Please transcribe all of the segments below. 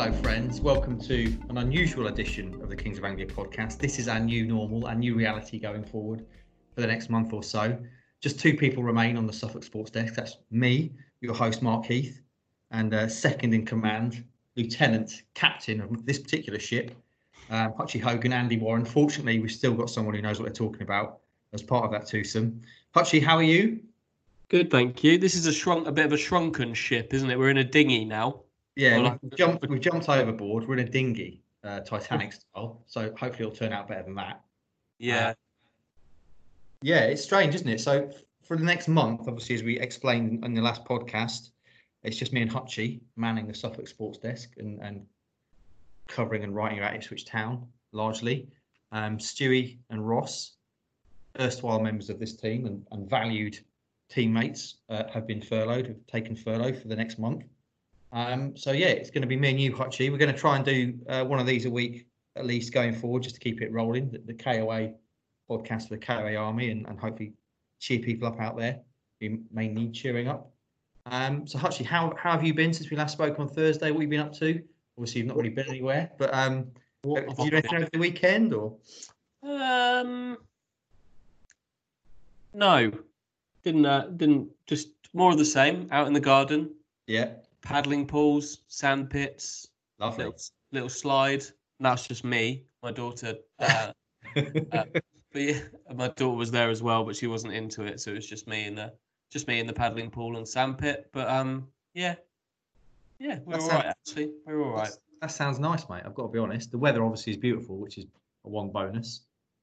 Hello, friends. Welcome to an unusual edition of the Kings of Anglia podcast. This is our new normal, our new reality going forward for the next month or so. Just two people remain on the Suffolk Sports Desk. That's me, your host, Mark Heath, and uh, second in command, lieutenant, captain of this particular ship, um, Hutchie Hogan, Andy Warren. Fortunately, we've still got someone who knows what they're talking about as part of that twosome. Hutchie, how are you? Good, thank you. This is a shrunk, a bit of a shrunken ship, isn't it? We're in a dinghy now. Yeah, Well, we've, jumped, we've jumped overboard. We're in a dinghy, uh, Titanic style. So hopefully it'll turn out better than that. Yeah, Yeah, it's strange, isn't it? So for the next month, obviously, as we explained in the last podcast, it's just me and Hutchie manning the Suffolk Sports Desk and, and covering and writing about Ipswich Town largely. Um, Stewie and Ross, erstwhile members of this team and, and valued teammates, uh, have been furloughed, have taken furlough for the next month. Um, so yeah, it's going to be me and you, Hutchie. We're going to try and do uh, one of these a week at least going forward, just to keep it rolling. The, the KOA podcast for the KOA Army and, and hopefully cheer people up out there who may need cheering up. Um, so Hutchie, how, how have you been since we last spoke on Thursday? What have you been up to? Obviously, you've not really been anywhere, but um, What did you do anything over the weekend or? Um, no, didn't. Uh, didn't. Just more of the same. Out in the garden, Yeah, paddling pools, sand pits, lovely. little, little slide. And that's just me. My daughter. Uh, uh, but yeah, my daughter was there as well, but she wasn't into it, so it was just me in the just me in the paddling pool and sand pit. But um, yeah, yeah, we're That all sounds- right actually. We're all right. That sounds nice, mate. I've got to be honest. The weather obviously is beautiful, which is a one bonus,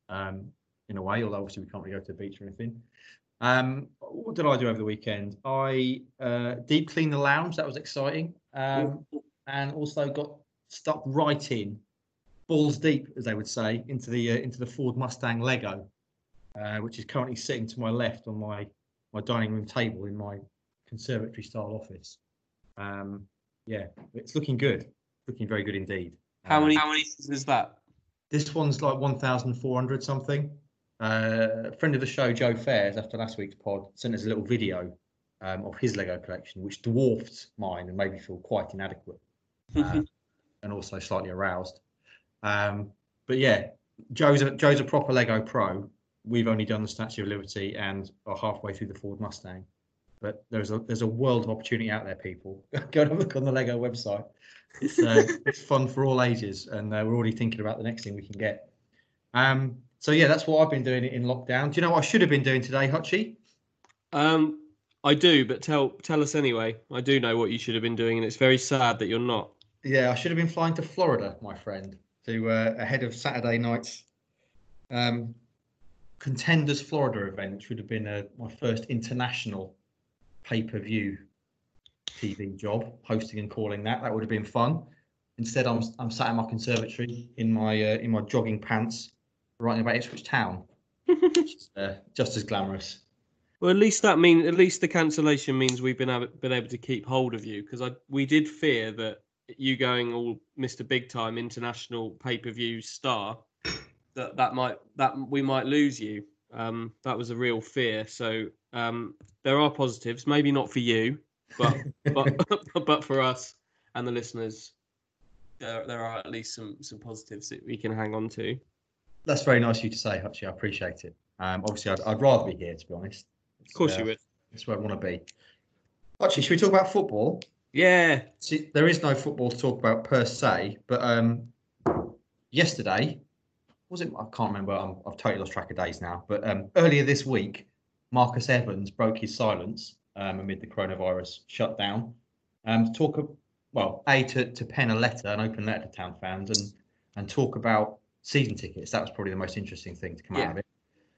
um, in a way. Although obviously we can't really go to the beach or anything. Um, what did I do over the weekend? I uh, deep cleaned the lounge. That was exciting, um, and also got stuck right in, balls deep, as they would say, into the uh, into the Ford Mustang Lego, uh, which is currently sitting to my left on my my dining room table in my conservatory style office. Um, yeah, it's looking good looking very good indeed. How Um, many? How many is that? This one's like 1,400 something. Uh, a friend of the show, Joe Fairs, after last week's pod, sent us a little video um, of his Lego collection, which dwarfed mine and made me feel quite inadequate um, and also slightly aroused. Um, but yeah, Joe's a, Joe's a proper Lego pro. We've only done the Statue of Liberty and are halfway through the Ford Mustang. But there's a there's a world of opportunity out there, people. Go and look on the Lego website. It's uh, it's fun for all ages, and uh, we're already thinking about the next thing we can get. Um, so yeah, that's what I've been doing in lockdown. Do you know what I should have been doing today, Hutchie? Um, I do, but tell tell us anyway. I do know what you should have been doing, and it's very sad that you're not. Yeah, I should have been flying to Florida, my friend, to uh, ahead of Saturday night's um, Contenders Florida event, which would have been uh, my first international pay-per-view TV job, hosting and calling that. That would have been fun. Instead, I'm I'm sat in my conservatory in my uh, in my jogging pants, writing about Ipswich Town, which is uh, just as glamorous. Well, at least that mean at least the cancellation means we've been able, been able to keep hold of you because I we did fear that you going all Mr. Big Time international pay per view star that that might that we might lose you. Um, that was a real fear. So um, there are positives, maybe not for you, but but but for us and the listeners, there there are at least some some positives that we can hang on to. That's very nice of you to say, Hutchie. I appreciate it. Um, obviously, I'd, I'd rather be here, to be honest. Of course, Uh, you would. That's where I want to be. Actually, should we talk about football? Yeah. See, there is no football to talk about per se, but um, yesterday, was it? I can't remember. I'm, I've totally lost track of days now. But um, earlier this week, Marcus Evans broke his silence um, amid the coronavirus shutdown um, to talk, of, well, A, to, to pen a letter, an open letter to town fans, and, and talk about season tickets. That was probably the most interesting thing to come Yeah. out of it.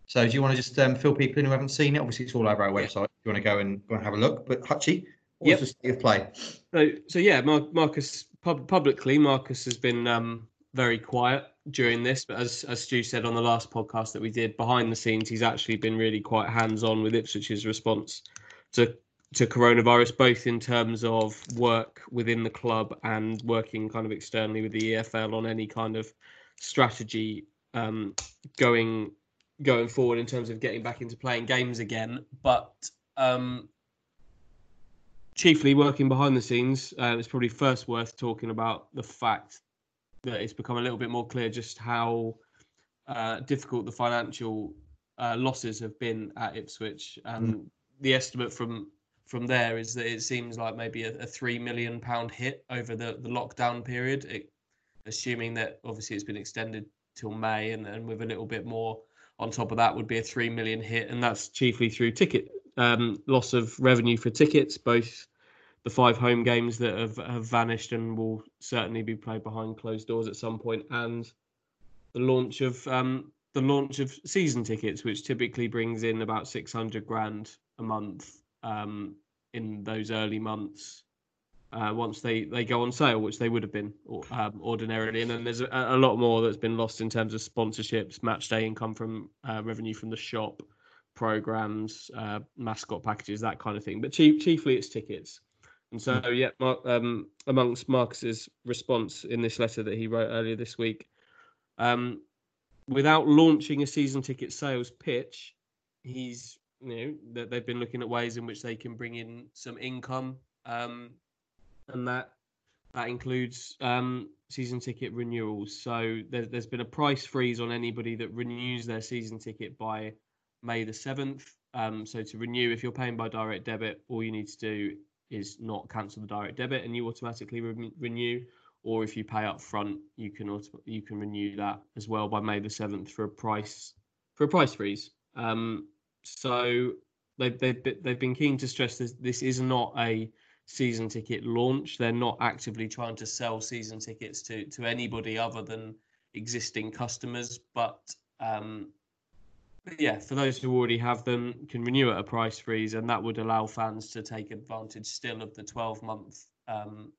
So do you want to just um, fill people in who haven't seen it? Obviously, it's all over our website. If you want to go and go and have a look. But Hutchie, what's Yep. the state of play? So, so yeah, Mar- Marcus pub- publicly, Marcus has been um, very quiet during this, but as as Stu said on the last podcast that we did, behind the scenes, he's actually been really quite hands on with Ipswich's response to to coronavirus, both in terms of work within the club and working kind of externally with the EFL on any kind of strategy um, going going forward in terms of getting back into playing games again. But um, chiefly working behind the scenes, uh, it's probably first worth talking about the fact that it's become a little bit more clear just how uh, difficult the financial uh, losses have been at Ipswich, and mm. the estimate from from there is that it seems like maybe a, a three million pound hit over the the lockdown period, it, assuming that obviously it's been extended till May, and then with a little bit more on top of that would be a three million hit, and that's chiefly through ticket um, loss of revenue for tickets, both the five home games that have, have vanished and will certainly be played behind closed doors at some point, and the launch of um, the launch of season tickets, which typically brings in about six hundred grand a month um, in those early months. Uh, once they, they go on sale, which they would have been um, ordinarily, and then there's a, a, lot more that's been lost in terms of sponsorships, match day income from uh, revenue from the shop, programs, uh, mascot packages, that kind of thing. But chief, chiefly, it's tickets. And so, hmm. yeah, um, amongst Marcus's response in this letter that he wrote earlier this week, um, without launching a season ticket sales pitch, he's you know that they've been looking at ways in which they can bring in some income, um, and that that includes um, season ticket renewals. So there, there's been a price freeze on anybody that renews their season ticket by May the 7th. Um, so to renew, if you're paying by direct debit, all you need to do is not cancel the direct debit and you automatically re- renew. Or if you pay up front, you can auto- you can renew that as well by May the 7th for a price for a price freeze. Um, so they've, they've, they've been keen to stress this, this is not a season ticket launch. They're not actively trying to sell season tickets to, to anybody other than existing customers, but um, yeah, for those who already have them, can renew at a price freeze, and that would allow fans to take advantage still of the 12 month um,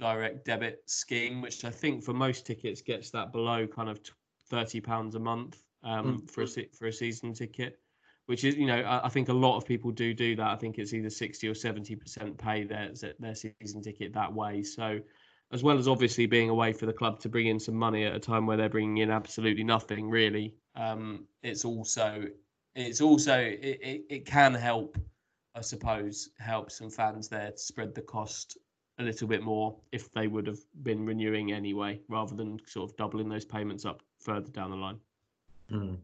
direct debit scheme, which I think for most tickets gets that below kind of 30 pounds a month um, mm. for a for a season ticket. Which is, you know, I, I, think a lot of people do do that. I think it's either 60 or 70 percent pay their their season ticket that way. So as well as obviously being a way for the club to bring in some money at a time where they're bringing in absolutely nothing really um, it's also it's also it, it, it can help i suppose help some fans there to spread the cost a little bit more if they would have been renewing anyway rather than sort of doubling those payments up further down the line mm.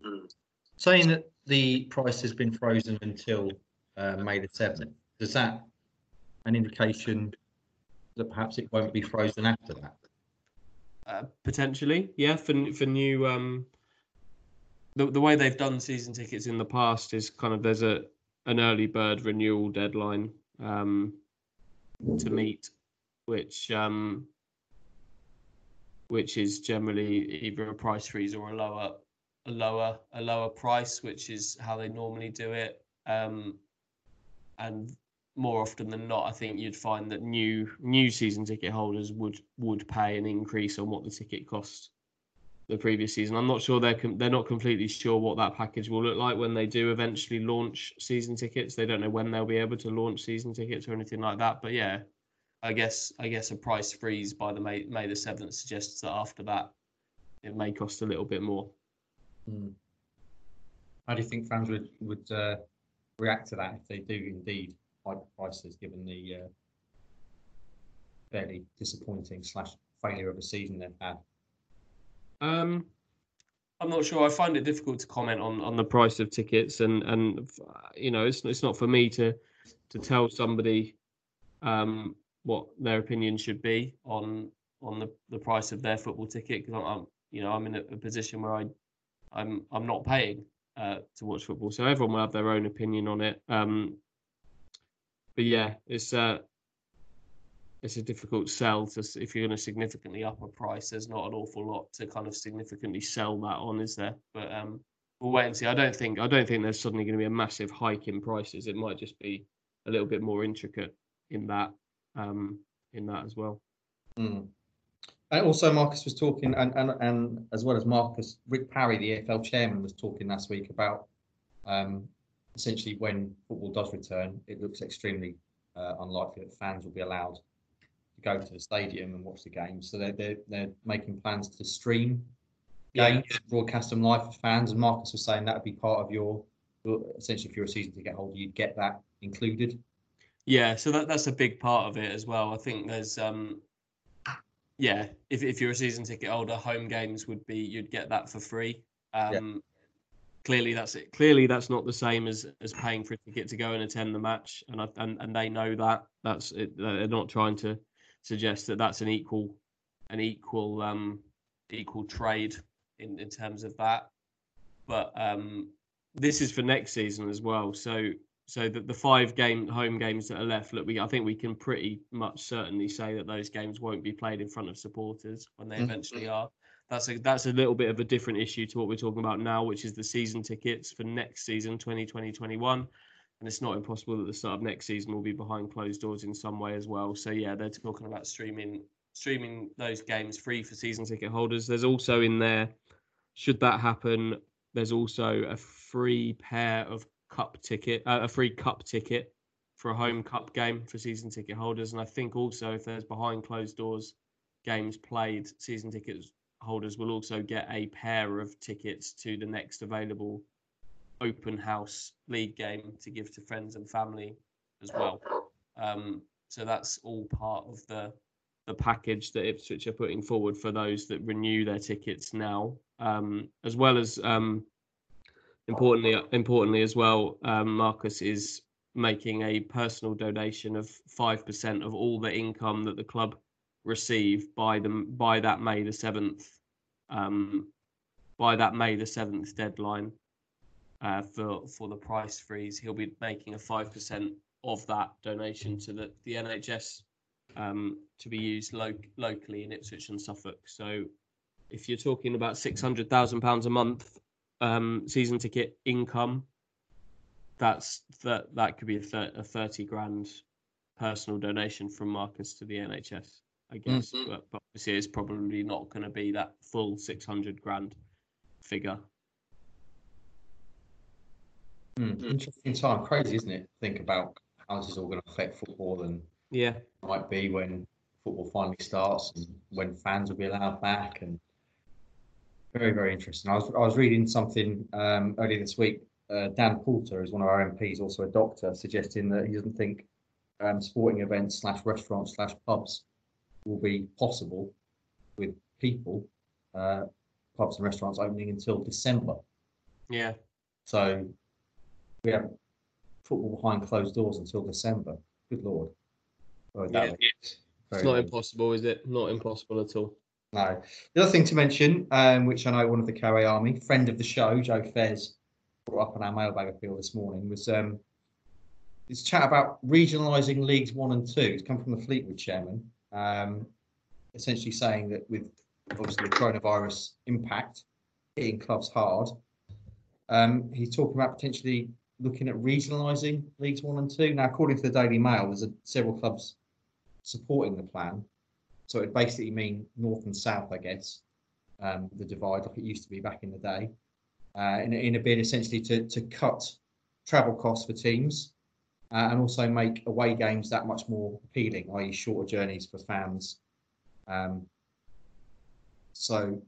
Saying that the price has been frozen until uh, may the 7th does that an indication that perhaps it won't be frozen after that? Uh, potentially, yeah. For for new, um, the the way they've done season tickets in the past is kind of there's a an early bird renewal deadline um, to meet, which um, which is generally either a price freeze or a lower a lower a lower price, which is how they normally do it. Um, and more often than not, I think you'd find that new new season ticket holders would would pay an increase on what the ticket cost the previous season. I'm not sure they're com- they're not completely sure what that package will look like when they do eventually launch season tickets. They don't know when they'll be able to launch season tickets or anything like that. But yeah, I guess I guess a price freeze by the May May the seventh suggests that after that it may cost a little bit more. Hmm. How do you think fans would would uh, react to that if they do indeed high prices given the uh, fairly disappointing slash failure of a season they've had? Um, I'm not sure. I find it difficult to comment on, on the price of tickets, and and you know, it's it's not for me to to tell somebody um, what their opinion should be on on the, the price of their football ticket because I'm, I'm, you know I'm in a, a, position where I I'm I'm not paying uh, to watch football, so everyone will have their own opinion on it. Um, but yeah, it's uh, it's a difficult sell to if you're going to significantly up a price. There's not an awful lot to kind of significantly sell that on, is there? But um, we'll wait and see. I don't think I don't think there's suddenly going to be a massive hike in prices. It might just be a little bit more intricate in that um, in that as well. Mm. And also, Marcus was talking, and, and and as well as Marcus, Rick Parry, the EFL chairman, was talking last week about um, essentially when football does return, it looks extremely uh, unlikely that fans will be allowed to go to the stadium and watch the games. So they're they're, they're making plans to stream games, yeah. broadcast them live for fans. And Marcus was saying that would be part of your essentially if you're a season ticket holder, you'd get that included. Yeah, so that that's a big part of it as well. I think there's um yeah, if if you're a season ticket holder, home games would be you'd get that for free. Um Yeah. clearly that's it. Clearly that's not the same as as paying for a ticket to go and attend the match and I, and and they know that. That's it, they're not trying to suggest that that's an equal an equal um equal trade in in terms of that. But um this is for next season as well. So so the, the five game home games that are left, look, we I think we can pretty much certainly say that those games won't be played in front of supporters when they Mhm. eventually are. That's a that's a little bit of a different issue to what we're talking about now, which is the season tickets for next season, 2020-21. And it's not impossible that the start of next season will be behind closed doors in some way as well. So yeah, they're talking about streaming streaming those games free for season ticket holders. There's also in there, should that happen, there's also a free pair of cup ticket, uh, a free cup ticket for a home cup game for season ticket holders. And I think also if there's behind closed doors games played, season ticket holders will also get a pair of tickets to the next available open house league game to give to friends and family as well. Um, so that's all part of the the package that Ipswich are putting forward for those that renew their tickets now, um, as well as um, importantly, importantly as well, um, Marcus is making a personal donation of five percent of all the income that the club receive by them by that May the seventh, um, by that May the seventh deadline uh, for for the price freeze. He'll be making a five percent of that donation to the the NHS um, to be used lo- locally in Ipswich and Suffolk. So, if you're talking about six hundred thousand pounds a month um, season ticket income, that's that that could be a, thir- a thirty grand personal donation from Marcus to the NHS. I guess, Mhm. but, but obviously it's probably not going to be that full six hundred grand figure. Hmm, Interesting time, crazy, isn't it? Think about how this is all going to affect football and Yeah, might be when football finally starts and when fans will be allowed back and very very interesting i was, I was reading something um, earlier this week uh, dan poulter is one of our mps also a doctor suggesting that he doesn't think um, sporting events slash restaurants slash pubs will be possible with people uh, pubs and restaurants opening until december yeah, so we have football behind closed doors until december good lord Well, Yeah. it's not impossible, is it? Not impossible at all. No. The other thing to mention, um, which I know one of the KOA Army, friend of the show, Joe Fez, brought up on our mailbag appeal this morning, was um, this chat about regionalising leagues one and two. It's come from the Fleetwood chairman, um, essentially saying that with obviously the coronavirus impact hitting clubs hard, um, he's talking about potentially looking at regionalising leagues one and two. Now, according to the Daily Mail, there's a, several clubs supporting the plan. So it would basically mean north and south, I guess, um, the divide like it used to be back in the day, uh, in, in a bid essentially to, to cut travel costs for teams uh, and also make away games that much more appealing, i.e., shorter journeys for fans. Um, so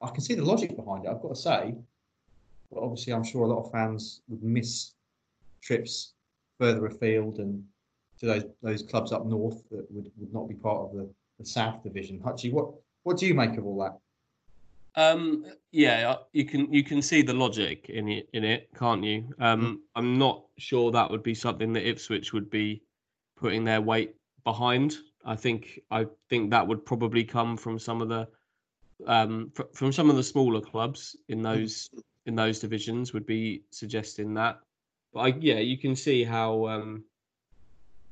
I can see the logic behind it, I've got to say. But obviously, I'm sure a lot of fans would miss trips further afield and to those those clubs up north that would, would not be part of the, the South Division. Hutchie, what what do you make of all that? Um, yeah, you can you can see the logic in it in it, can't you? Um, I'm not sure that would be something that Ipswich would be putting their weight behind. I think I think that would probably come from some of the um, fr- from some of the smaller clubs in those in those divisions would be suggesting that. But I, yeah, you can see how um,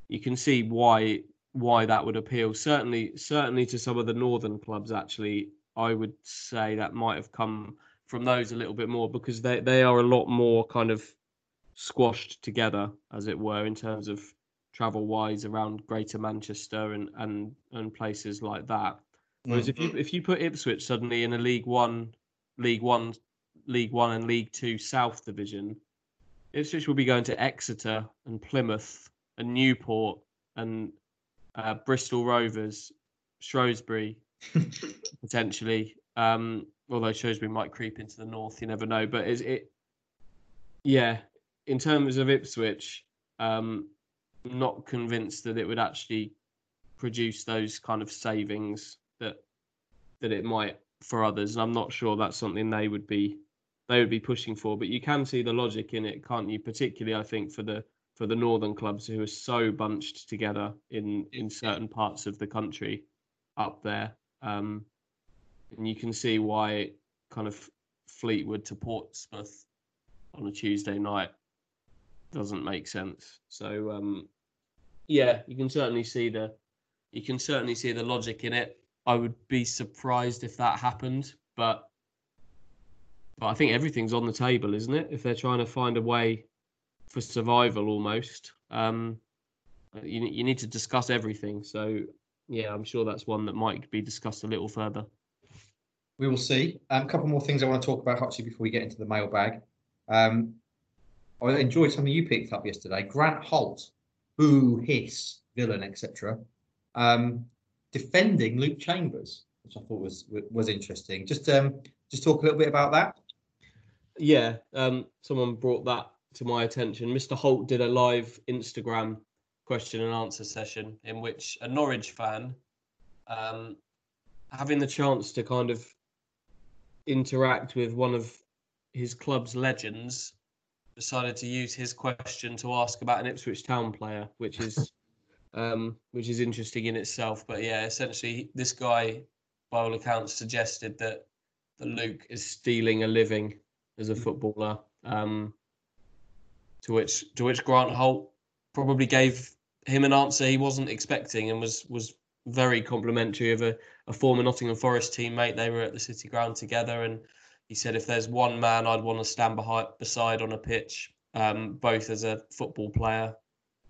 you can see why why that would appeal. Certainly, certainly to some of the northern clubs. Actually, I would say that might have come from those a little bit more because they they are a lot more kind of squashed together, as it were, in terms of travel wise around Greater Manchester and and and places like that. Whereas if you mm-hmm. if you put Ipswich suddenly in a League One, League One, League One and League Two South division, Ipswich will be going to Exeter and Plymouth and Newport and uh, Bristol Rovers, Shrewsbury potentially. Um, although Shrewsbury might creep into the north, you never know. But is it? Yeah, in terms of Ipswich, um, I'm not convinced that it would actually produce those kind of savings that that it might for others. And I'm not sure that's something they would be they would be pushing for. But you can see the logic in it, can't you? Particularly, I think for the for the northern clubs who are so bunched together in in certain parts of the country up there. Um, and you can see why kind of Fleetwood to Portsmouth on a Tuesday night doesn't make sense. So um, yeah, you can certainly see the you can certainly see the logic in it. I would be surprised if that happened, but but I think everything's on the table, isn't it? If they're trying to find a way for survival, almost, um, you you need to discuss everything. So yeah, I'm sure that's one that might be discussed a little further. We will see. Um, a couple more things I want to talk about, Hutchie, before we get into the mailbag. Um, I enjoyed something you picked up yesterday. Grant Holt, boo, hiss, villain, etc. Um, defending Luke Chambers, which I thought was was interesting. Just um, just talk a little bit about that. Yeah, um, someone brought that to my attention. Mr. Holt did a live Instagram question and answer session in which a Norwich fan, um, having the chance to kind of interact with one of his club's legends, decided to use his question to ask about an Ipswich Town player, which is um, which is interesting in itself. But yeah, essentially, this guy, by all accounts, suggested that that Luke is stealing a living as a footballer. Um, to which to which Grant Holt probably gave him an answer he wasn't expecting and was was very complimentary of a, a former Nottingham Forest teammate. They were at the City Ground together, and he said, "If there's one man I'd want to stand behind beside on a pitch, um, both as a football player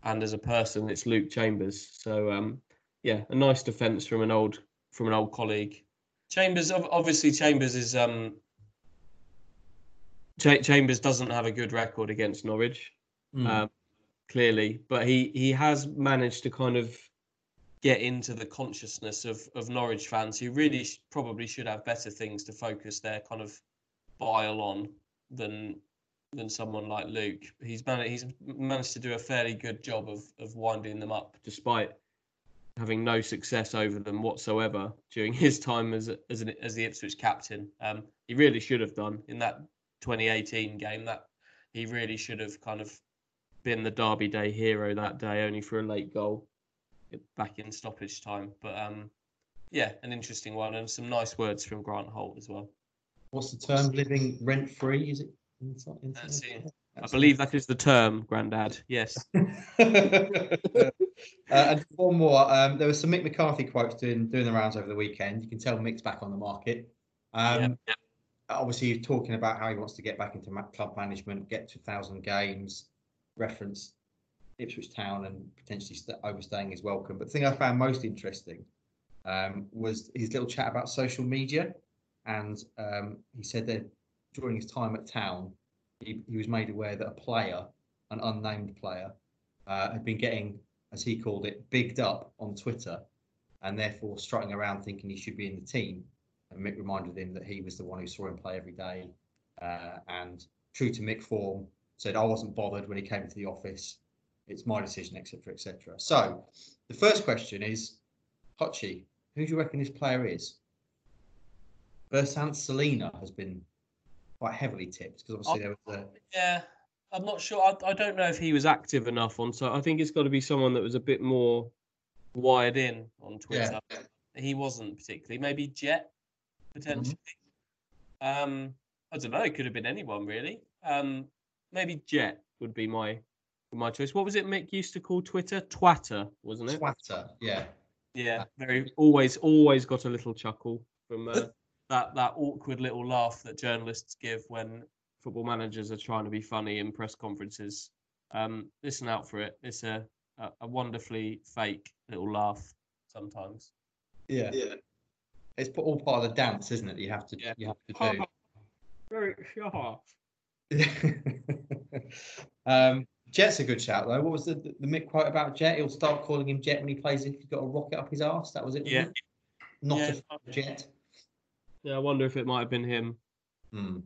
and as a person, it's Luke Chambers." So, um, yeah, a nice defence from an old from an old colleague. Chambers, obviously, Chambers is um, Ch- Chambers doesn't have a good record against Norwich, mm. um, clearly, but he he has managed to kind of get into the consciousness of of Norwich fans who really sh- probably should have better things to focus their kind of bile on than than someone like Luke. He's managed he's managed to do a fairly good job of of winding them up, despite having no success over them whatsoever during his time as as, an, as the Ipswich captain. Um, he really should have done in that 2018 game. That he really should have kind of been the Derby Day hero that day, only for a late goal back in stoppage time. But um, yeah, an interesting one and some nice words from Grant Holt as well. What's the term? Living rent free? Is it? That's it. I believe that is the term, Grandad. Yes. uh, and one more. Um, there was some Mick McCarthy quotes doing doing the rounds over the weekend. You can tell Mick's back on the market. Um, yeah, yeah obviously he's talking about how he wants to get back into club management, get to thousand games, reference Ipswich Town, and potentially st- overstaying his welcome. But the thing I found most interesting um, was his little chat about social media, and um, he said that during his time at Town, he, he was made aware that a player, an unnamed player, uh, had been getting, as he called it, bigged up on Twitter, and therefore strutting around thinking he should be in the team and Mick reminded him that he was the one who saw him play every day. Uh, and true to Mick form, said, I wasn't bothered when he came to the office. It's my decision, etc., etc. So the first question is, Hutchie, who do you reckon this player is? Bersant Celina has been quite heavily tipped because obviously there was a. Yeah, I'm not sure. I, I don't know if he was active enough on. So I think it's got to be someone that was a bit more wired in on Twitter. Yeah. He wasn't particularly. Maybe Jet potentially. Mm-hmm. Um, I don't know. It could have been anyone really. Um, maybe Jet would be my my choice. What was it Mick used to call Twitter? Twatter, wasn't it? Twatter, yeah. Yeah, very always always got a little chuckle from uh, that that awkward little laugh that journalists give when football managers are trying to be funny in press conferences. Um, listen out for it. It's a, a, a wonderfully fake little laugh sometimes. Yeah. Yeah it's all part of the dance, isn't it? You have to yeah. you have to do. Very sharp. um, Jet's a good shout though. What was the, the, the Mick quote about Jet? He'll start calling him Jet when he plays if he's got a rocket up his ass. That was it. Yeah. It? Not yeah. a Jet. Yeah, I wonder if it might have been him. Hmm.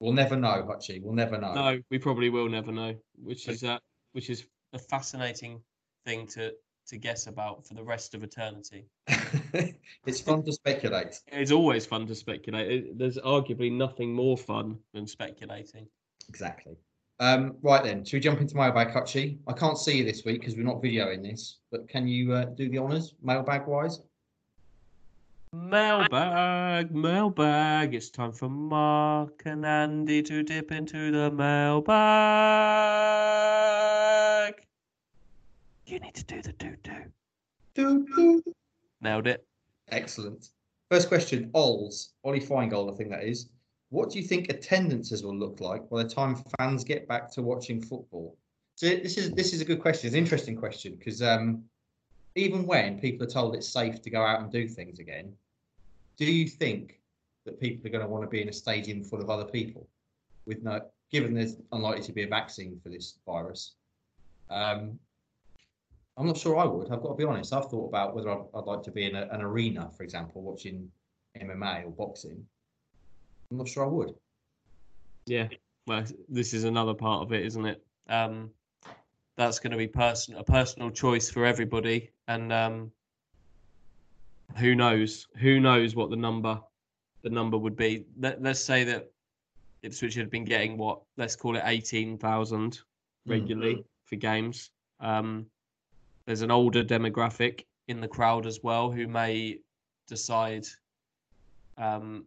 We'll never know, Hutchie. We'll never know. No, we probably will never know. Which is uh, which is a fascinating thing to to guess about for the rest of eternity. it's fun to speculate. It's always fun to speculate. It, there's arguably nothing more fun than speculating. Exactly. Um, right then, should we jump into mailbag, Hutchie? I can't see you this week because we're not videoing this, but can you uh, do the honours mailbag wise? Mailbag, mailbag. It's time for Mark and Andy to dip into the mailbag. You need to do the doo doo. Doo doo. Nailed it. Excellent. First question, Ols, Ollie Feingold, I think that is. What do you think attendances will look like by the time fans get back to watching football? So this is this is a good question. It's an interesting question because um, even when people are told it's safe to go out and do things again, do you think that people are going to want to be in a stadium full of other people with no, given there's unlikely to be a vaccine for this virus? Um, I'm not sure I would. I've got to be honest. I've thought about whether I'd, I'd like to be in a, an arena, for example, watching MMA or boxing. I'm not sure I would. Yeah. Well, this is another part of it, isn't it? Um, that's going to be person a personal choice for everybody, and um, who knows? Who knows what the number the number would be? Let, let's say that Ipswich had been getting what let's call it eighteen thousand regularly mm-hmm. for games. Um, there's an older demographic in the crowd as well who may decide um,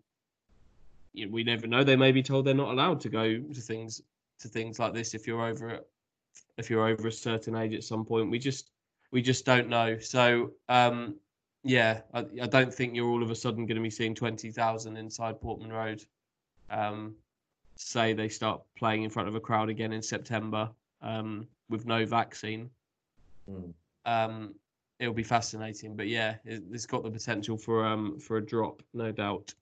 we never know. They may be told they're not allowed to go to things to things like this if you're over if you're over a certain age at some point. We just we just don't know. So um, yeah I, I, don't think you're all of a sudden going to be seeing 20,000 inside Portman Road um, say they start playing in front of a crowd again in September um, with no vaccine. Mm um, it'll be fascinating. But yeah, it, has got the potential for um for a drop, no doubt.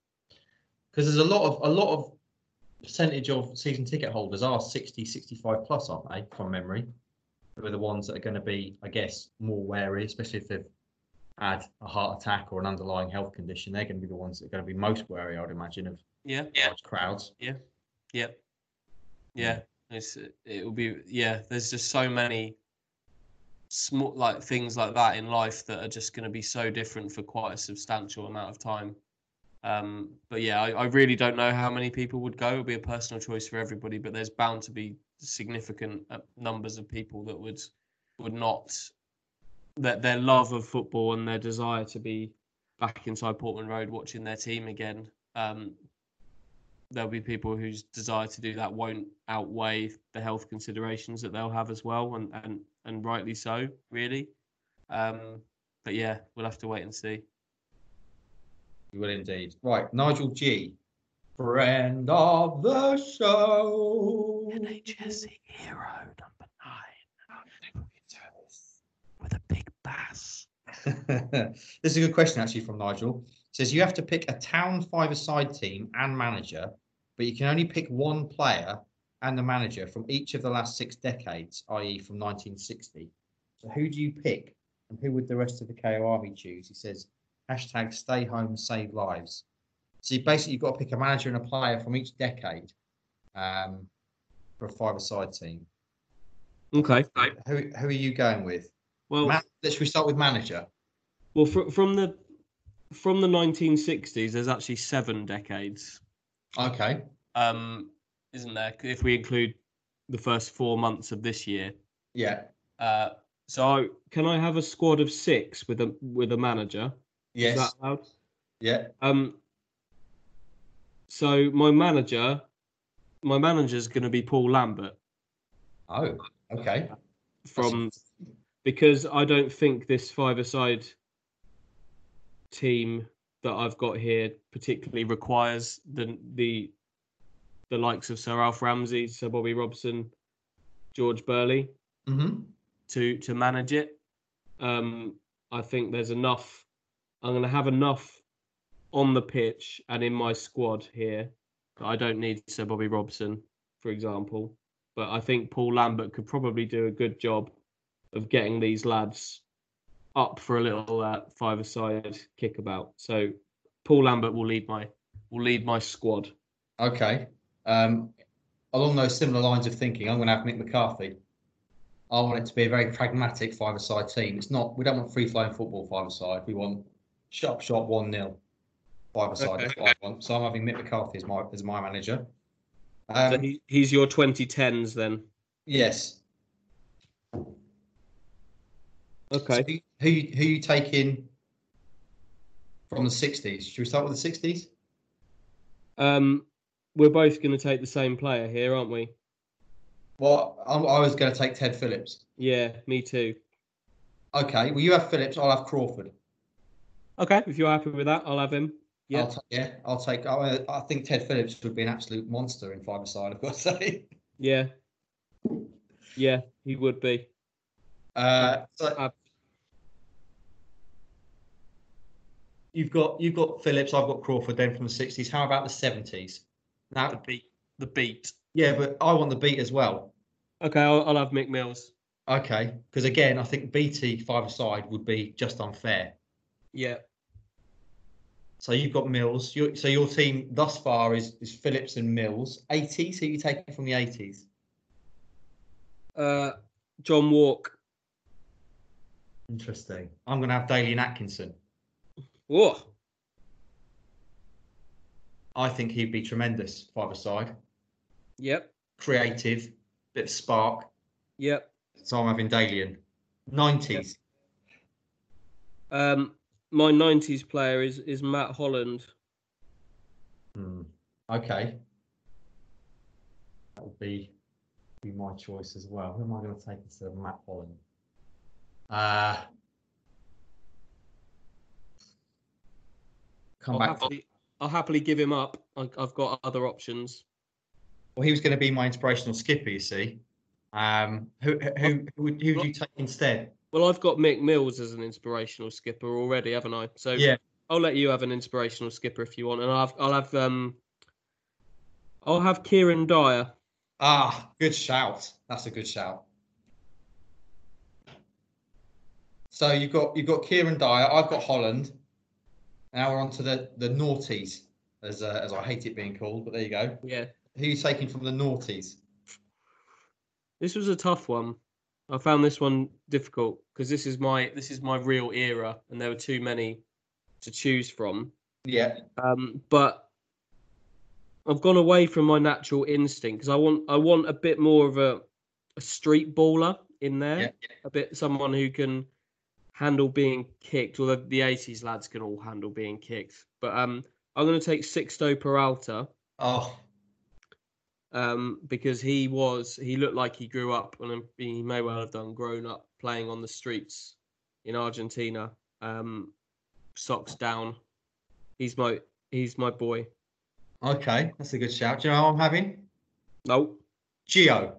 Because there's a lot of a lot of percentage of season ticket holders are 60, 65 plus, aren't they? From memory, who are the ones that are going to be, I guess, more wary, especially if they've had a heart attack or an underlying health condition. They're going to be the ones that are going to be most wary, I would imagine, of yeah large crowds. Yeah, yeah, yeah. It's it will be yeah. There's just so many small like things like that in life that are just going to be so different for quite a substantial amount of time. Um, but yeah, I, I, really don't know how many people would go. It'll be a personal choice for everybody, but there's bound to be significant uh, numbers of people that would would not that their love of football and their desire to be back inside Portman Road watching their team again. Um, there'll be people whose desire to do that won't outweigh the health considerations that they'll have as well, and and and rightly so, really. Um, but yeah, we'll have to wait and see. You will indeed. Right, Nigel G, friend of the show. NHS hero number nine. With a big bass. this is a good question actually from Nigel. It says you have to pick a town five-a-side team and manager, but you can only pick one player and the manager from each of the last six decades, i.e., from 1960. So, who do you pick, and who would the rest of the KO Army choose? He says, hashtag stay home, save lives. So, you basically, you've got to pick a manager and a player from each decade um, for a five-a-side team. Okay. Who, who are you going with? Well, Man- let's we start with manager. Well, fr- from the from the 1960s, there's actually seven decades. Okay. Um, isn't there? If we include the first four months of this year. Yeah. Uh, so can I have a squad of six with a with a manager? Yes. Is that allowed? Yeah. Um. So my manager, my manager is going to be Paul Lambert. Oh, okay. From because I don't think this five-a-side team that I've got here particularly requires the the the likes of Sir Alf Ramsey, Sir Bobby Robson, George Burley mm-hmm. to to manage it. Um, I think there's enough. I'm going to have enough on the pitch and in my squad here. I don't need Sir Bobby Robson, for example, but I think Paul Lambert could probably do a good job of getting these lads up for a little uh, five-a-side kickabout. So Paul Lambert will lead my will lead my squad. Okay. Um, along those similar lines of thinking, I'm going to have Mick McCarthy. I want it to be a very pragmatic five-a-side team. It's not. We don't want free-flowing football five-a-side. We want sharp, sharp one 0 five-a-side. What I want. So I'm having Mick McCarthy as my as my manager. Um, so he, he's your 2010s then. yes. Okay. So who who you taking from the sixties? Should we start with the sixties? Um, we're both going to take the same player here, aren't we? Well, I, I was going to take Ted Phillips. Yeah, me too. Okay. Well, you have Phillips. I'll have Crawford. Okay, if you're happy with that, I'll have him. Yeah. I'll ta- yeah. I'll take. I, I think Ted Phillips would be an absolute monster in five-a-side. I've got to say. Yeah. Yeah, he would be. Uh, so Uh, you've got you've got Phillips. I've got Crawford. Then from the sixties. How about the seventies? The Now, beat. The beat. yeah, but I want the beat as well. Okay, I'll, I'll have Mick Mills. Okay, because again, I think Beattie five-a-side would be just unfair. Yeah. So you've got Mills. Your, so your team thus far is is Phillips and Mills. Eighties. Who you taking from the eighties? Uh, John Wark. Interesting. I'm going to have Dalian Atkinson. Whoa. I think he'd be tremendous five-a-side. Yep. Creative, bit of spark. Yep. So I'm having Dalian. 90s. Um, my '90s player is is Matt Holland. Hmm. Okay. That would be be my choice as well. Who am I going to take instead of Matt Holland? Uh, come I'll back. happily, I'll happily give him up. I, I've got other options. Well, he was going to be my inspirational skipper. You see. Um, who who who, who would who would you take instead? Well, I've got Mick Mills as an inspirational skipper already, haven't I? So Yeah. I'll let you have an inspirational skipper if you want, and I'll have, I'll have um, I'll have Kieran Dyer. Ah, good shout. That's a good shout. So you've got you've got Kieran Dyer. I've got Holland. Now we're on to the the naughties, as uh, as I hate it being called, but there you go. Yeah, Who are you taking from the naughties? this was a tough one. I found this one difficult because this is my this is my real era, and there were too many to choose from. Yeah, Um, but I've gone away from my natural instinct because I want I want a bit more of a, a street baller in there, yeah, a bit someone who can handle being kicked. Although the '80s lads can all handle being kicked, but um, I'm going to take Sixto Peralta Oh, um, because he was he looked like he grew up and he may well have done grown up playing on the streets in Argentina. Um, socks down. He's my he's my boy. okay, that's a good shout. Do you know who I'm having? Nope. Gio.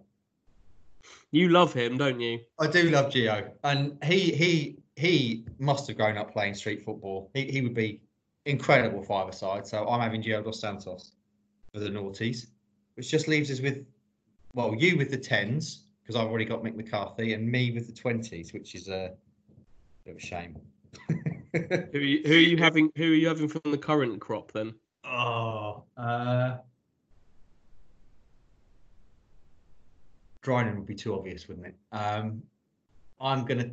You love him, don't you? I do love Gio, and he he he must have grown up playing street football. He he would be incredible five-a-side. So I'm having Gio dos Santos for the naughties, which just leaves us with, well, you with the tens because I've already got Mick McCarthy, and me with the twenties, which is a bit of a shame. Who are you, who are you having? Who are you having from the current crop then? oh, uh, Dryden would be too obvious, wouldn't it? Um, I'm gonna,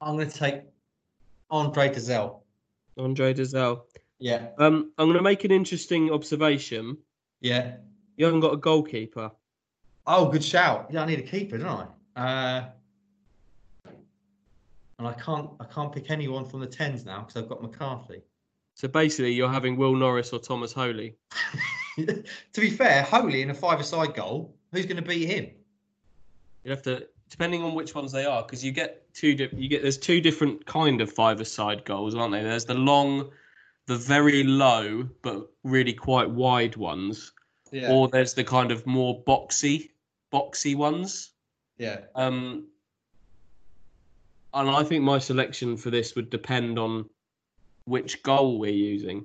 I'm gonna take Andre Dozzell. Andre Dozzell. Yeah, Um, I'm going to make an interesting observation. yeah. You haven't got a goalkeeper. Oh, good shout. Yeah, I need a keeper, don't I? Uh, and I can't, I can't pick anyone from the tens now because I've got McCarthy. So basically, you're having Will Norris or Thomas Holy. to be fair, Holy in a five-a-side goal, who's going to beat him? You'd have to, depending on which ones they are, because you get two. Di- you get there's two different kind of five-a-side goals, aren't they? There's the long, the very low but really quite wide ones, Yeah, or there's the kind of more boxy, boxy ones. yeah. Um, and I think my selection for this would depend on which goal we're using.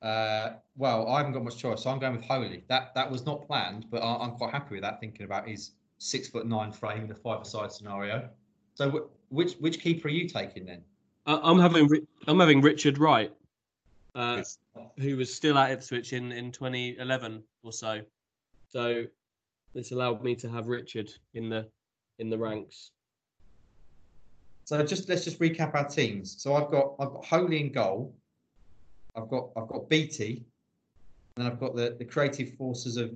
Uh, well, I haven't got much choice, so I'm going with Holy. That that was not planned, but I, I'm quite happy with that. Thinking about his six foot nine frame in a five-a-side scenario. So, wh- which which keeper are you taking then? I- I'm having I'm having Richard Wright, uh, who was still at Ipswich in in 2011 or so. So This allowed me to have Richard in the in the ranks. So just let's just recap our teams. So I've got I've got Holy in goal. I've got I've got Beattie, and then I've got the, the creative forces of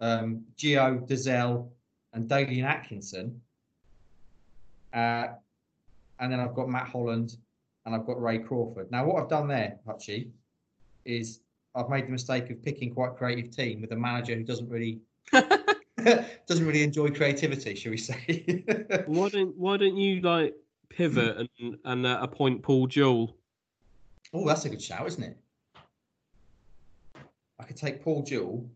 um, Gio, Dozzell, and Dalian Atkinson. Uh, and then I've got Matt Holland, and I've got Ray Crawford. Now what I've done there, Hutchie, is I've made the mistake of picking quite a creative team with a manager who doesn't really doesn't really enjoy creativity, shall we say? why don't Why don't you like pivot and and uh, appoint Paul Jewell? Oh, that's a good shout, isn't it? I could take Paul Jewell.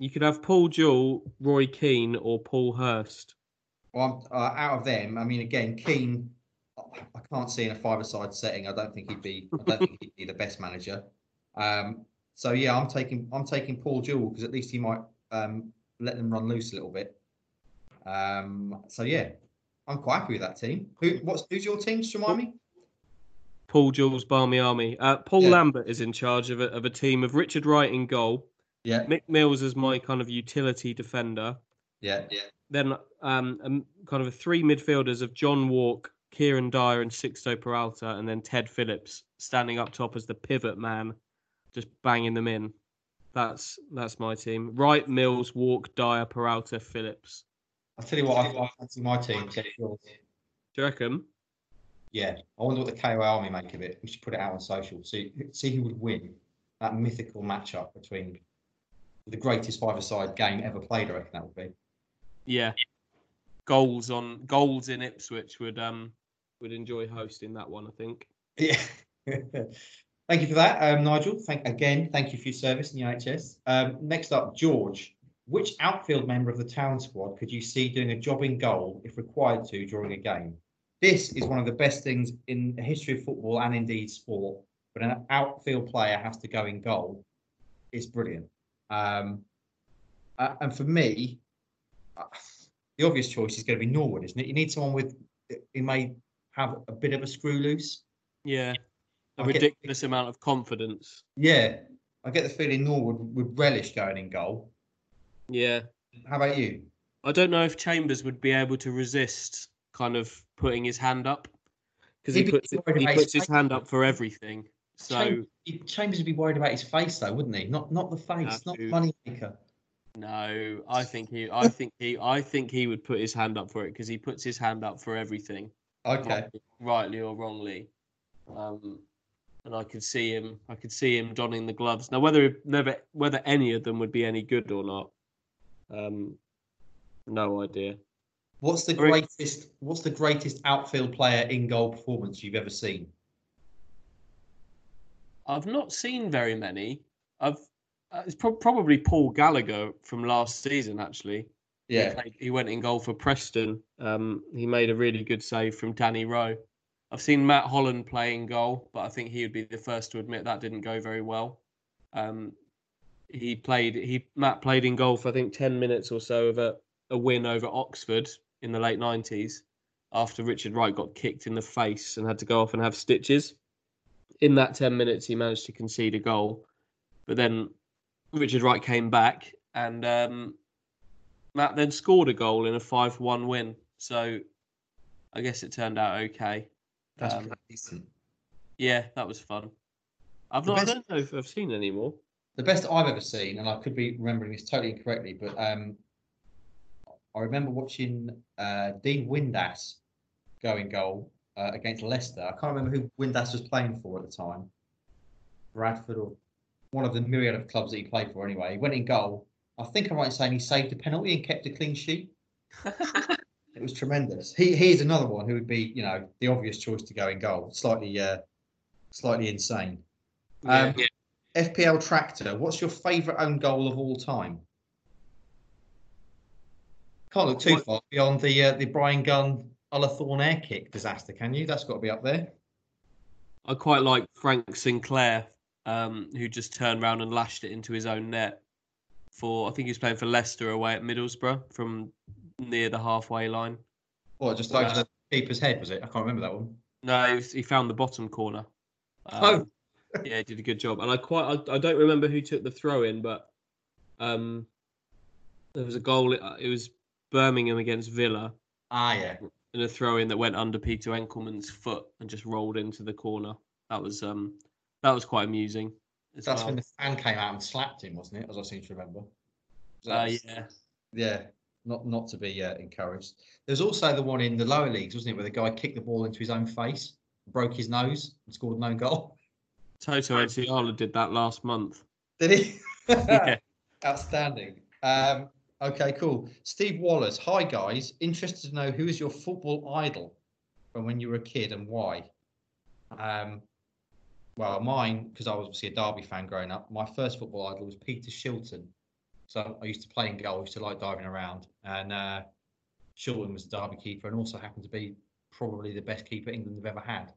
You could have Paul Jewell, Roy Keane, or Paul Hurst. Well, uh, out of them, I mean, again, Keane, I can't see in a five-a-side setting. I don't think he'd be. I don't think he'd be the best manager. Um, so yeah, I'm taking I'm taking Paul Jewell because at least he might um, let them run loose a little bit. Um, so yeah, I'm quite happy with that team. Who what's who's your team? Just remind me. Paul Jewell's Barmy Army. Uh, Paul Yeah. Lambert is in charge of a, of a team of Richard Wright in goal, Yeah, Mick Mills as my kind of utility defender, yeah, yeah. then um, um, kind of a three midfielders of John Wark, Kieran Dyer, and Sixto Peralta, and then Ted Phillips standing up top as the pivot man, just banging them in. That's that's my team. Wright, Mills, Wark, Dyer, Peralta, Phillips. I'll tell you what, I, I fancy my team. to get yours. Do you reckon? Yeah, I wonder what the KOA Army make of it. We should put it out on social. See, see who would win that mythical matchup between the greatest five-a-side game ever played. I reckon that would be. Yeah. Goals on goals in Ipswich would um would enjoy hosting that one. I think. Yeah. thank you for that, um, Nigel. Thank again. Thank you for your service in the NHS. Um, next up, George. Which outfield member of the town squad could you see doing a job in goal if required to during a game? This is one of the best things in the history of football and indeed sport. But an outfield player has to go in goal. It's brilliant. Um, uh, and for me, uh, the obvious choice is going to be Norwood, isn't it? You need someone with who may have a bit of a screw loose. Yeah. A I get- ridiculous amount of confidence. Yeah, I get the feeling Norwood would relish going in goal. Yeah. How about you? I don't know if Chambers would be able to resist kind of putting his hand up because he He'd puts he puts his hand up for everything. So Chambers, Chambers would be worried about his face, though, wouldn't he? Not not the face, not the money maker. no, I think he I think he I think he would put his hand up for it because he puts his hand up for everything. Okay. rightly- rightly or wrongly. Um, and I could see him. I could see him donning the gloves. Now, whether never whether any of them would be any good or not, um, no idea. What's the greatest? What's the greatest outfield player in goal performance you've ever seen? I've not seen very many. I've uh, it's prob probably Paul Gallagher from last season. Actually, he, Yeah, played, he went in goal for Preston. Um, he made a really good save from Danny Rowe. I've seen Matt Holland playing goal, but I think he would be the first to admit that didn't go very well. Um, he played. He Matt played in goal for I think ten minutes or so of a, a win over Oxford in the late nineties, after Richard Wright got kicked in the face and had to go off and have stitches. In that ten minutes, he managed to concede a goal, but then Richard Wright came back and um, Matt then scored a goal in a five-one win. So I guess it turned out okay. that's Um, pretty decent. Yeah, that was fun. I've The not. best- I don't know if I've seen any more. The best I've ever seen, and I could be remembering this totally incorrectly, but um, I remember watching uh, Dean Windass go in goal uh, against Leicester. I can't remember who Windass was playing for at the time. Bradford or one of the myriad of clubs that he played for anyway. He went in goal. I think I'm right in saying he saved a penalty and kept a clean sheet. It was tremendous. He he's another one who would be, you know, the obvious choice to go in goal. Slightly uh slightly insane. Um, FPL Tractor, what's your favourite own goal of all time? Can't look too What- far beyond the uh, the Bryan Gunn Ullathorne air kick disaster, can you? That's got to be up there. I quite like Frank Sinclair, um, who just turned around and lashed it into his own net. For I think he was playing for Leicester away at Middlesbrough from near the halfway line. Or just over the keeper's head, was it? I can't remember that one. No, he, was- he found the bottom corner. Oh. Um, yeah, he did a good job. And I quite I, I don't remember who took the throw in, but um, There was a goal. uh, It was Birmingham against Villa Ah, yeah. In a throw in that went under Peter Enckelman's foot and just rolled into the corner. That was um that was quite amusing. That's well. when the fan came out and slapped him, wasn't it? As I seem to remember. So Uh, yeah. Yeah, not not to be uh, encouraged. There's also the one in the lower leagues, wasn't it, where the guy kicked the ball into his own face, broke his nose, and scored no goal. Toto Nsiala did that last month. Did he? Yeah. Outstanding. Um, okay, cool. Steve Wallace. Hi guys. Interested to know who is your football idol from when you were a kid and why? Um, well, mine, because I was obviously a Derby fan growing up. My first football idol was Peter Shilton. So I used to play in goal. I used to like diving around, and uh, Shilton was the Derby keeper, and also happened to be probably the best keeper England have ever had.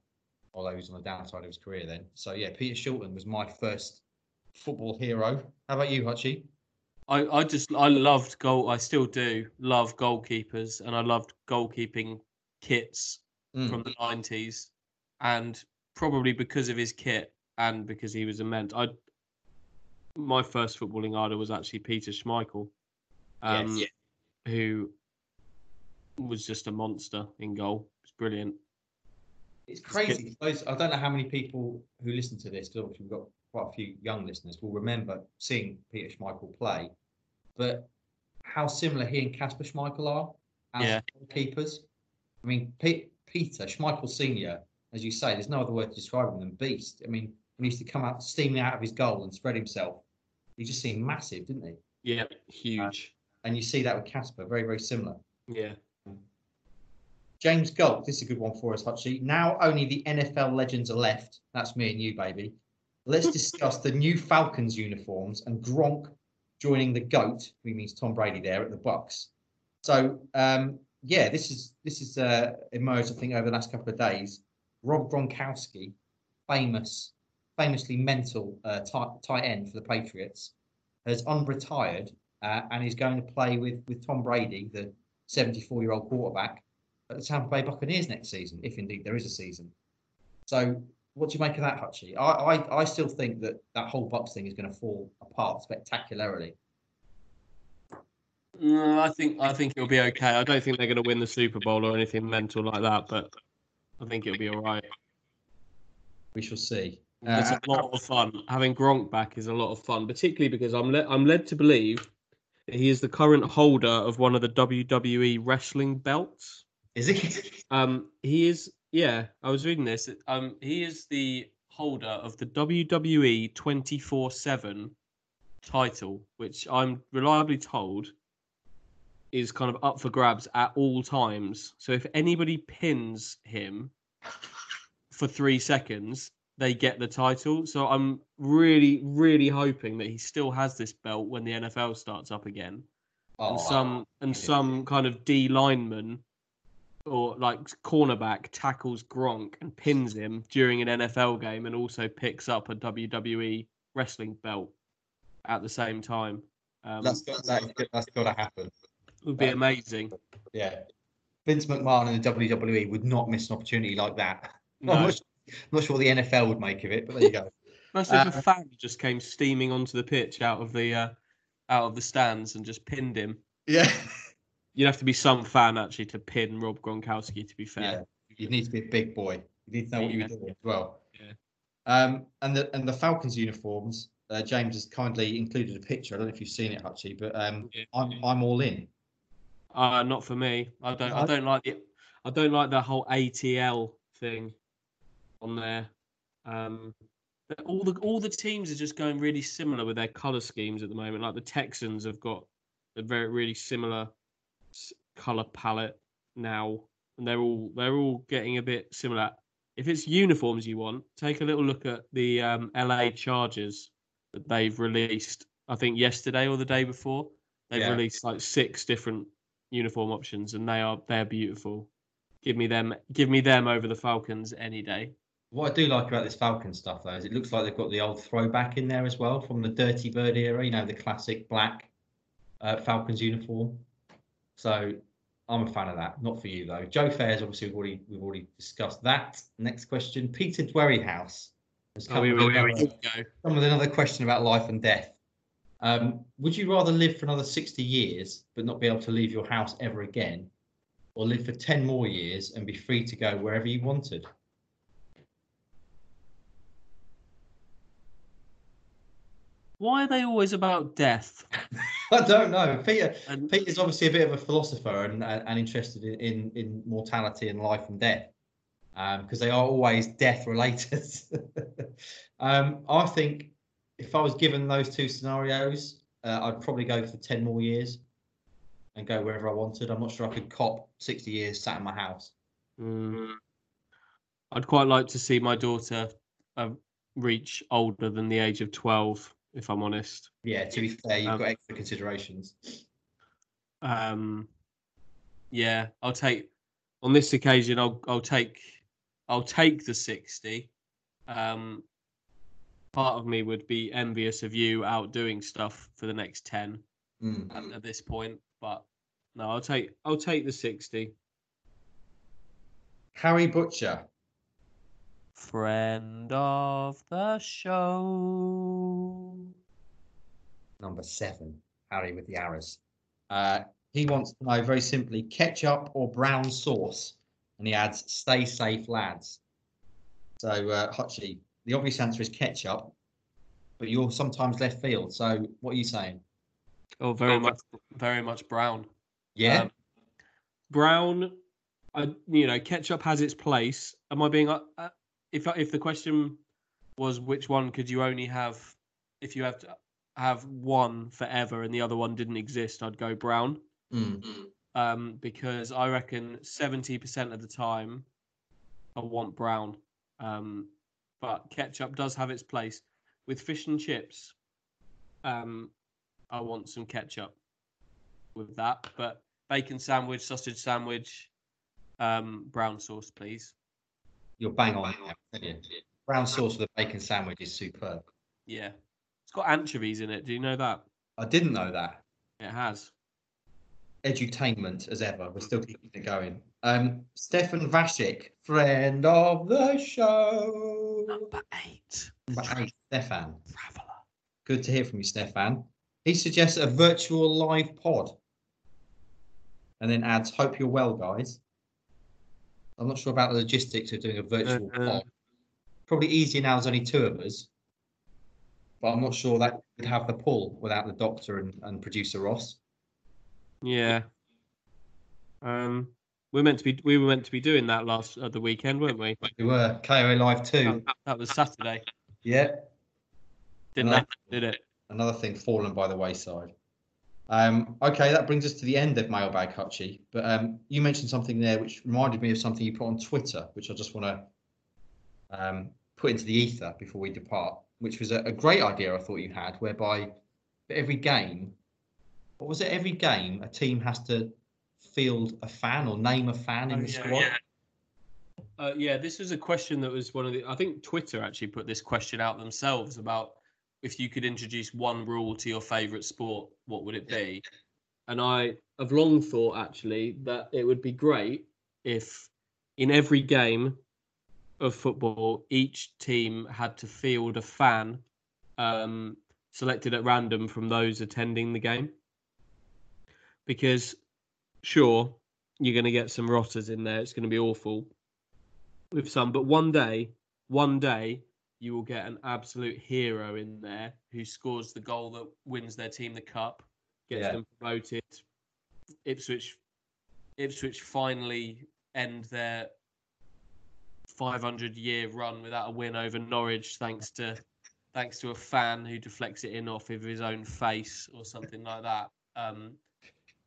Although he was on the downside of his career then. So yeah, Peter Shilton was my first football hero. How about you, Hutchie? I, I just I loved goal. I still do love goalkeepers, and I loved goalkeeping kits Mm. from the nineties, and probably because of his kit and because he was immense. I my first footballing idol was actually Peter Schmeichel, um, Yes. who was just a monster in goal. It's brilliant. It's crazy. Those, I don't know how many people who listen to this, because obviously we've got quite a few young listeners, will remember seeing Peter Schmeichel play. But how similar he and Kasper Schmeichel are as Yeah. keepers. I mean, Pe- Peter Schmeichel Senior, as you say, there's no other word to describe him than beast. I mean, when he used to come out steaming out of his goal and spread himself, he just seemed massive, didn't he? Yeah, huge. Uh, and you see that with Kasper, very very similar. yeah. James Galt, this is a good one for us, Hutchie. Now only the NFL legends are left. That's me and you, baby. Let's discuss the new Falcons uniforms and Gronk joining the GOAT, who means Tom Brady there at the Bucs. So um, yeah, this is this is uh, emerged, I think, over the last couple of days. Rob Gronkowski, famous, famously mental uh, tight, tight end for the Patriots, has unretired uh, and is going to play with with Tom Brady, the 74 year old quarterback, at the Tampa Bay Buccaneers next season, if indeed there is a season. So, what do you make of that, Hutchie? I, I, I still think that that whole Bucs thing is going to fall apart spectacularly. No, I think I think it'll be okay. I don't think they're going to win the Super Bowl or anything mental like that, but I think it'll be all right. We shall see. It's Uh, a lot of fun. Having Gronk back is a lot of fun, particularly because I'm led I'm led to believe that he is the current holder of one of the WWE wrestling belts. Is it? Um, he is. Yeah, I was reading this. Um, he is the holder of the WWE 24 seven title, which I'm reliably told is kind of up for grabs at all times. So if anybody pins him for three seconds, they get the title. So I'm really, really hoping that he still has this belt when the NFL starts up again Oh, and some and some kind of D lineman or like cornerback tackles Gronk and pins him during an NFL game and also picks up a WWE wrestling belt at the same time. Um, that's got, that's, that's got to happen. It would be amazing. Yeah. Vince McMahon and the WWE would not miss an opportunity like that. No. I'm, not, I'm not sure what the NFL would make of it, but there you go. Imagine if Uh, a fan just came steaming onto the pitch out of the uh, out of the stands and just pinned him. yeah. You'd have to be some fan actually to pin Rob Gronkowski. To be fair, Yeah. You need to be a big boy. You need to know what Yeah. you're doing as well. Yeah. Um, and the and the Falcons uniforms. Uh, James has kindly included a picture. I don't know if you've seen it, Hutchie, but um, Yeah. I'm I'm all in. Uh, not for me. I don't. I don't like the. I don't like that whole ATL thing on there. Um, all the all the teams are just going really similar with their color schemes at the moment. Like the Texans have got a very really similar color palette now, and they're all they're all getting a bit similar. If it's uniforms you want, take a little look at the um, LA Chargers that they've released. I think yesterday or the day before. They've Yeah. released like six different uniform options, and they are they're beautiful. Give me them. Give me them over the Falcons any day. What I do like about this Falcon stuff, though, is it looks like they've got the old throwback in there as well from the Dirty Bird era. You know, the classic black uh, Falcons uniform. So I'm a fan of that. Not for you though. Joe Fairs, obviously, we've already we've already discussed that. Next question: Peter Dwerryhouse has Oh, come, with we, we another, go. come with another question about life and death. Um, would you rather live for another 60 years but not be able to leave your house ever again, or live for 10 more years and be free to go wherever you wanted? Why are they always about death? I don't know. Peter And Peter's obviously a bit of a philosopher and and, interested in, in in mortality and life and death, because they are always death related. um, I think if I was given those two scenarios, uh, I'd probably go for ten more years and go wherever I wanted. I'm not sure I could cop sixty years sat in my house. Mm. I'd quite like to see my daughter uh, reach older than the age of 12, if I'm honest. Yeah, to be fair, you've Um, got extra considerations. Um, yeah, I'll take on this occasion. I'll I'll take I'll take the 60. Um, part of me would be envious of you out doing stuff for the next 10 Mm. at, at this point, but no, I'll take I'll take the 60. Harry Butcher. Friend of the show. number seven, Harry with the arrows. Uh, he wants to know very simply ketchup or brown sauce, and he adds "Stay safe, lads." So, uh, Hutchie, the obvious answer is ketchup, but you're sometimes left field. So, what are you saying? Oh, very much, very much brown. Yeah, Um, brown, I you know, ketchup has its place. Am I being uh, uh, if if the question was which one could you only have if you have to have one forever and the other one didn't exist, I'd go brown. Mm. Um, because I reckon seventy percent of the time I want brown. Um, but ketchup does have its place with fish and chips. Um, I want some ketchup with that, but bacon sandwich, sausage sandwich, um, brown sauce, please. You're bang on. Brown sauce with a bacon sandwich is superb. Yeah, it's got anchovies in it. Do you know that? I didn't know that. It has. Edutainment as ever. We're still keeping it going. Um, Stefan Vashik, friend of the show. Number eight, Number eight, Stefan. traveller. Good to hear from you, Stefan. He suggests a virtual live pod and then adds, Hope you're well, guys. I'm not sure about the logistics of doing a virtual Uh, uh. pod. Probably easier now, there's only two of us. But I'm not sure that would have the pull without the doctor and, and producer Ross. Yeah. Um, we are meant to be we were meant to be doing that last uh, the weekend, weren't we? We were KO Live 2. That, that was Saturday. Yeah, Didn't No. happen, did it? another thing fallen by the wayside. Um, okay, that brings us to the end of Mailbag Hutchie. But um, you mentioned something there which reminded me of something you put on Twitter, which I just want to um, put into the ether before we depart, which was a, a great idea I thought you had, whereby for every game, what was it? Every game, a team has to field a fan or name a fan in Oh, the yeah, squad. Uh, yeah, this was a question that was one of the. I think Twitter actually put this question out themselves about if you could introduce one rule to your favorite sport, what would it be? And I have long thought actually that it would be great if in every game of football, each team had to field a fan um, selected at random from those attending the game. Because, sure, you're going to get some rotters in there. It's going to be awful with some, but one day, one day, you will get an absolute hero in there who scores the goal that wins their team the cup, gets Yeah. them promoted. Ipswich, Ipswich finally end their 500 year run without a win over Norwich, thanks to thanks to a fan who deflects it in off of his own face or something like that. Um,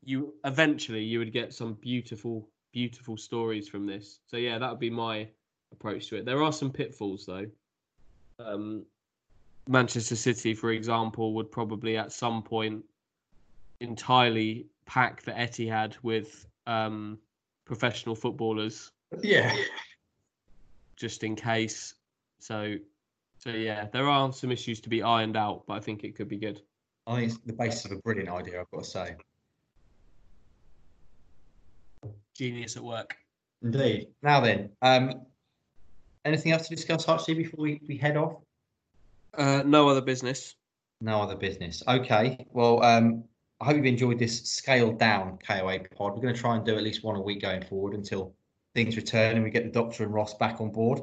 you eventually you would get some beautiful, beautiful stories from this. So yeah, that would be my approach to it. There are some pitfalls though. Um, Manchester City, for example, would probably at some point entirely pack the Etihad with um, professional footballers Yeah. just in case. So, so yeah, there are some issues to be ironed out, but I think it could be good. I think it's the basis of a brilliant idea, I've got to say. Genius at work. Indeed. Now then, um, anything else to discuss, Hutchie, before we, we head off? Uh, no other business. No other business. Okay. Well, um, I hope you've enjoyed this scaled down KOA pod. We're going to try and do at least one a week going forward until things return and we get the doctor and Ross back on board.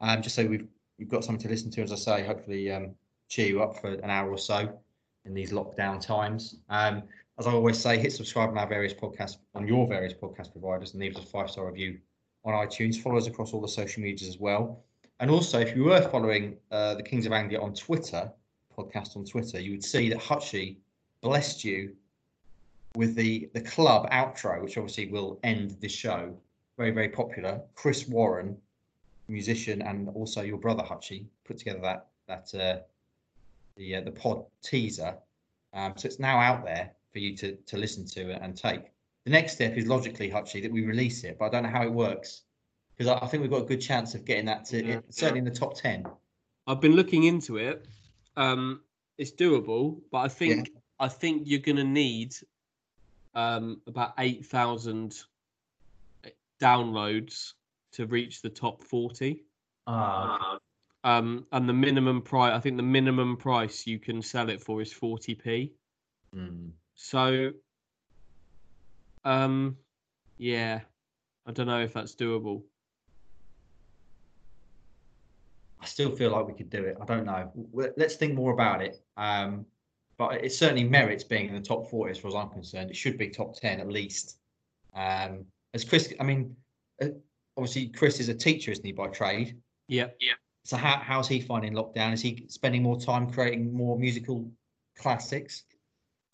Um, just so we've you've got something to listen to, as I say, hopefully um, cheer you up for an hour or so in these lockdown times. Um, as I always say, hit subscribe on our various podcasts on your various podcast providers and leave us a five star review on iTunes. Follow us across all the social medias as well. And also, if you were following uh, the Kings of Anglia on Twitter, podcast on Twitter, you would see that Hutchie blessed you with the the club outro, which obviously will end this show. Very very popular. Chris Warren, musician, and also your brother Hutchie put together that that uh, the uh, the pod teaser. Um, so it's now out there for you to to listen to and take. The next step is logically Hutchie that we release it, but I don't know how it works because I, I think we've got a good chance of getting that to Yeah. certainly in the top ten. I've been looking into it. Um, it's doable, but I think I think you're going to need um, about eight thousand downloads to reach the top forty. Ah, Um, and the minimum price, I think the minimum price you can sell it for is forty p. hmm. So, um, yeah, I don't know if that's doable. I still feel like we could do it. I don't know. Let's think more about it. Um, but it certainly merits being in the top 40 as far as I'm concerned. It should be top 10 at least. Um, as Chris, I mean, uh, obviously Chris is a teacher, isn't he, by trade? Yeah, yeah. So how, how's he finding lockdown? Is he spending more time creating more musical classics?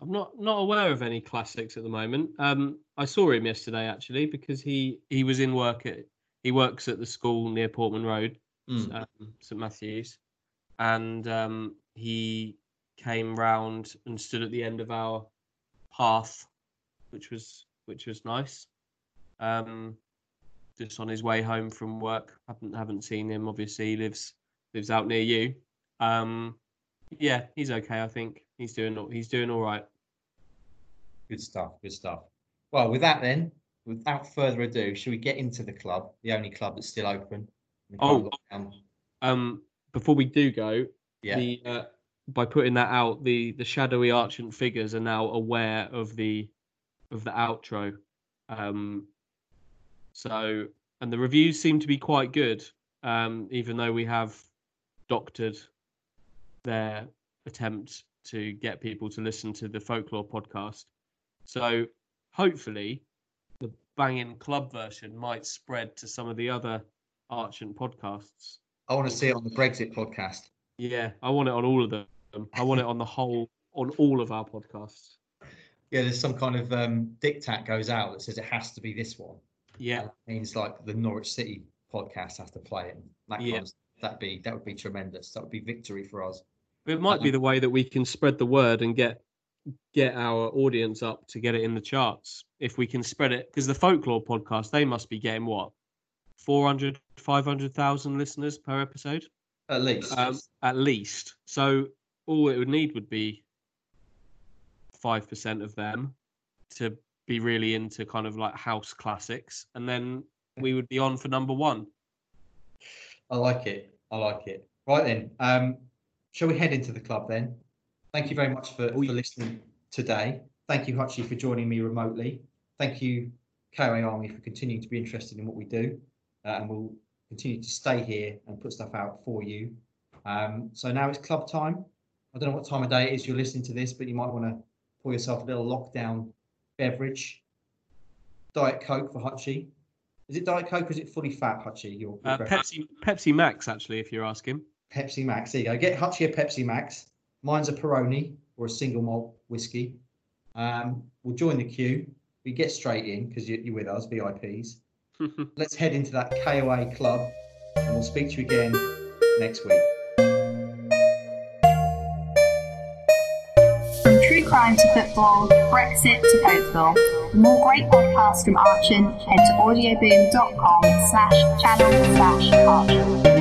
I'm not not aware of any classics at the moment. Um, I saw him yesterday actually because he he was in work at he works at the school near Portman Road, Mm. um, St Matthews, and um, he came round and stood at the end of our path, which was which was nice. Um, just on his way home from work. haven't haven't seen him. Obviously, he lives lives out near you. Um, yeah, he's okay. I think he's doing all- he's doing all right. Good stuff. Good stuff. Well, with that then, without further ado, should we get into the club, the only club that's still open? in the current Oh. lockdown? Um, before we do go, yeah. the uh, by putting that out, the the shadowy archant figures are now aware of the of the outro. Um, so and the reviews seem to be quite good, um, even though we have doctored their attempt to get people to listen to the folklore podcast. So hopefully, the banging club version might spread to some of the other archant podcasts. I want to see it on the Brexit podcast. Yeah, I want it on all of them. I want it on the whole, on all of our podcasts. Yeah, there's some kind of um, diktat goes out that says it has to be this one. Yeah, means like the Norwich City podcast has to play it. That Yeah. kind of, that'd be that would be tremendous. That would be victory for us. it might be the way that we can spread the word and get get our audience up to get it in the charts. If we can spread it, because the folklore podcast, they must be getting what 400, 500,000 listeners per episode, At least. um, at least. So all it would need would be five percent of them to be really into kind of like house classics, and then we would be on for number one. I like it. I like it. Right then. Um, shall we head into the club then? Thank you very much for, for listening today. Thank you, Hutchie, for joining me remotely. Thank you, KOA Army, for continuing to be interested in what we do. Uh, and we'll continue to stay here and put stuff out for you. Um, so now it's club time. I don't know what time of day it is you're listening to this, but you might want to pour yourself a little lockdown beverage. Diet Coke for Hutchie. Is it Diet Coke or is it fully fat, Hutchie? Your, your Uh, preference? Pepsi, Pepsi Max, actually, if you're asking. Pepsi Max. There you go. Get Hutchie a Pepsi Max. Mine's a Peroni or a single malt whiskey. Um, we'll join the queue. We get straight in because you, you're with us, VIPs. Let's head into that KOA club and we'll speak to you again next week. From true crime to football, Brexit to Folklore. For more great podcasts from Archant, head to audioboom.com slash channel slash Archant.